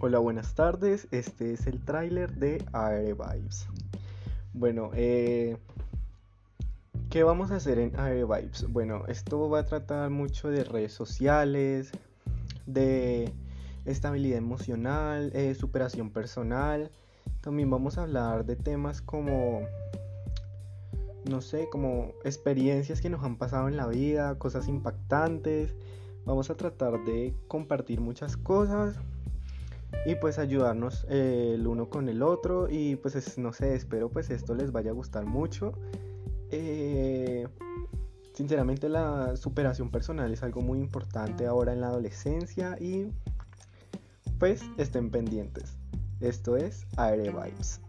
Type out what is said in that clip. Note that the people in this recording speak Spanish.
Hola, buenas tardes. Este es el tráiler de Aere Vibes. Bueno, eh, ¿qué vamos a hacer en Aere Vibes? Bueno, esto va a tratar mucho de redes sociales, de estabilidad emocional, eh, superación personal. También vamos a hablar de temas como, no sé, como experiencias que nos han pasado en la vida, cosas impactantes. Vamos a tratar de compartir muchas cosas y pues ayudarnos eh, el uno con el otro y pues no sé, espero pues esto les vaya a gustar mucho. Eh, sinceramente la superación personal es algo muy importante ahora en la adolescencia y pues estén pendientes. Esto es Aire Vibes.